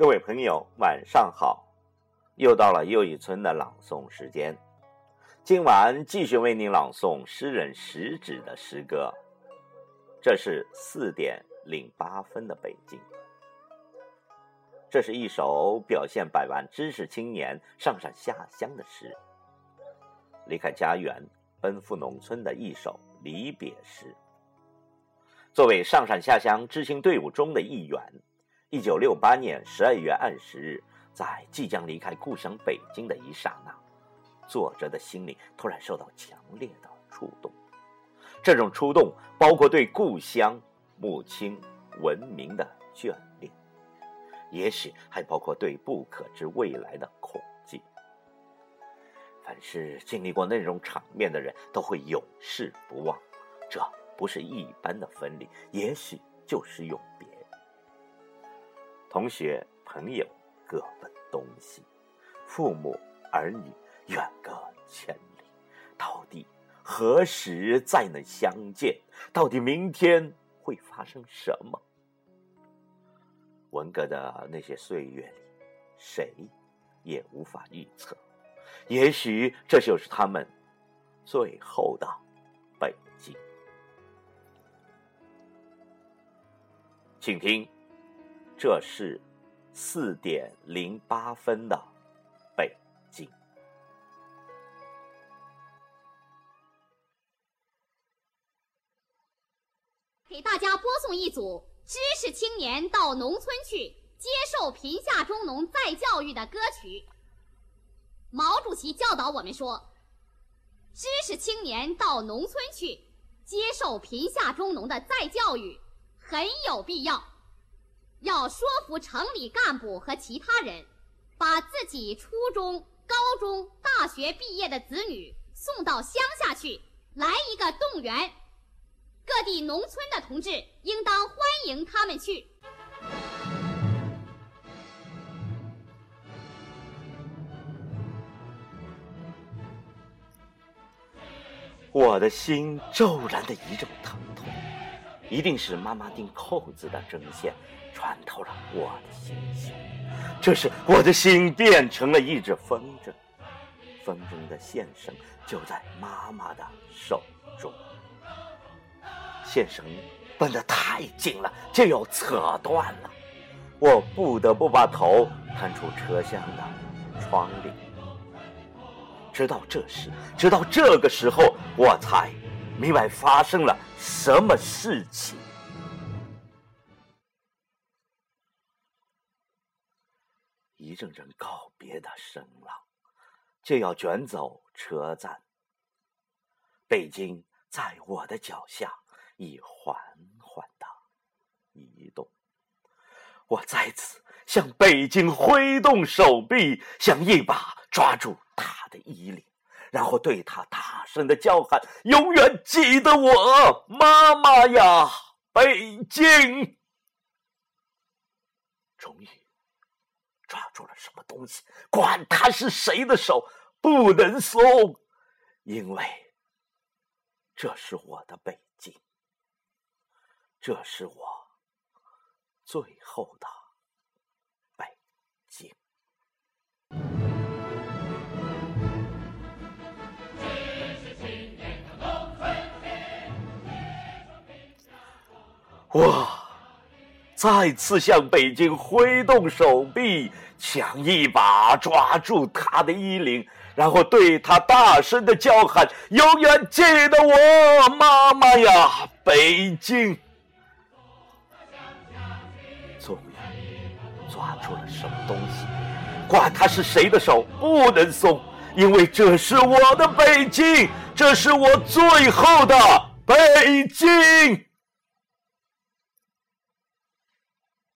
各位朋友，晚上好！又到了又一村的朗诵时间。今晚继续为您朗诵诗人食指的诗歌。这是四点零八分的北京。这是一首表现百万知识青年上山下乡的诗，离开家园，奔赴农村的一首离别诗。作为上山下乡知青队伍中的一员，一九六八年十二月二十日，在即将离开故乡北京的一刹那，作者的心里突然受到强烈的触动。这种触动包括对故乡、母亲、文明的眷恋，也许还包括对不可知未来的恐惧。凡是经历过那种场面的人，都会永世不忘。这不是一般的分离，也许就是永别。同学、朋友各奔东西，父母、儿女远隔千里，到底何时再能相见？到底明天会发生什么？文革的那些岁月里，谁也无法预测。也许这就是他们最后的北京。请听。这是四点零八分的北京。给大家播送一组知识青年到农村去接受贫下中农再教育的歌曲。毛主席教导我们说：“知识青年到农村去接受贫下中农的再教育，很有必要。”要说服城里干部和其他人，把自己初中、高中、大学毕业的子女送到乡下去，来一个动员。各地农村的同志应当欢迎他们去。我的心骤然的一阵疼痛，一定是妈妈钉扣子的针线。穿透了我的心弦，这时我的心变成了一只风筝，风筝的线绳就在妈妈的手中，线绳绷得太紧了，就要扯断了，我不得不把头探出车厢的窗里。直到这时，直到这个时候，我才明白发生了什么事情。一阵阵告别的声浪，就要卷走车站。北京在我的脚下已缓缓的移动。我再次向北京挥动手臂，想一把抓住他的衣领，然后对他大声的叫喊：“永远记得我，妈妈呀，北京！”终于。抓住了什么东西？管他是谁的手，不能松，因为这是我的北京，这是我最后的我！再次向北京挥动手臂，想一把抓住他的衣领，然后对他大声的叫喊：“永远记得我，妈妈呀，北京！”终于抓住了什么东西，管他是谁的手，不能松，因为这是我的北京，这是我最后的北京。